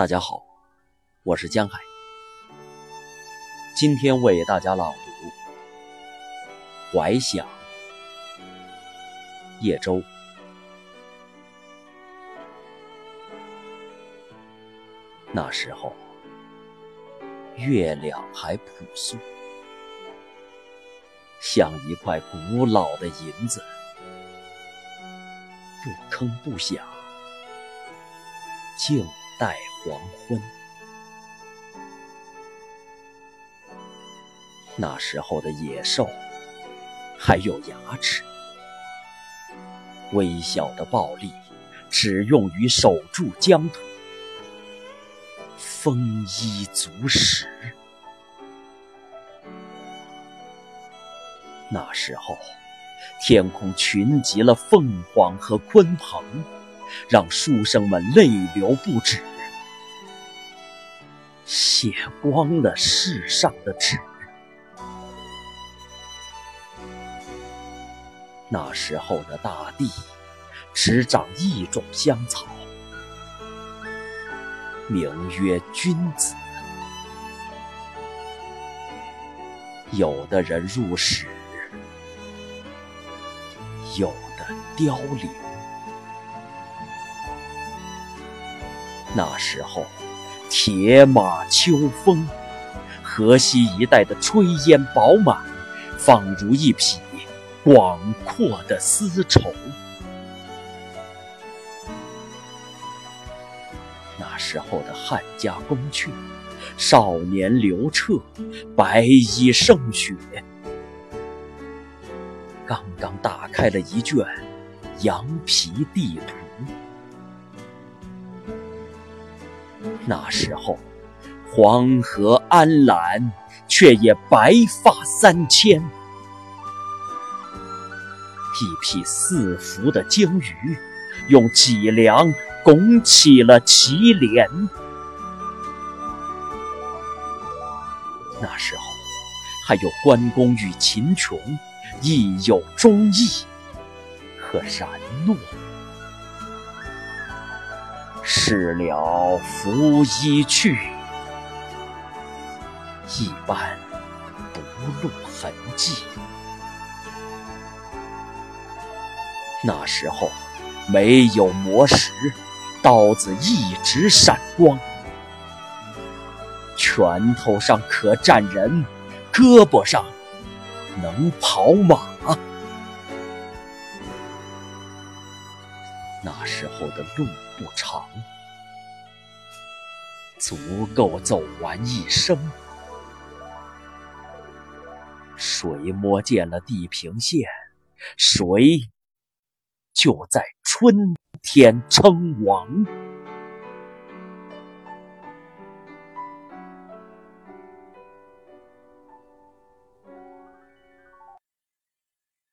大家好，我是江海，今天为大家朗读《怀想》叶舟。那时候，月亮还朴素，像一块古老的银子，不吭不响，静待黄昏。那时候的野兽还有牙齿，微小的暴力只用于守住疆土。丰衣足食。那时候，天空群集了凤凰和鲲鹏，让书生们泪流不止，写光了世上的纸。那时候的大地，只长一种香草。名曰君子。有的人入室，有的凋零。那时候，铁马秋风，河西一带的炊烟饱满，仿如一匹广阔的丝绸。那时候的汉家宫阙，少年刘彻，白衣胜雪，刚刚打开了一卷羊皮地图。那时候，黄河安澜，却也白发三千。一匹四伏的鲸鱼，用脊梁。拱起了祁连。那时候，还有关公与秦琼，亦有忠义和冉诺。事了拂衣去，一般不露痕迹。那时候，没有磨石。刀子一直闪光，拳头上可站人，胳膊上能跑马。那时候的路不长，足够走完一生。谁摸见了地平线，谁就在春。天称王。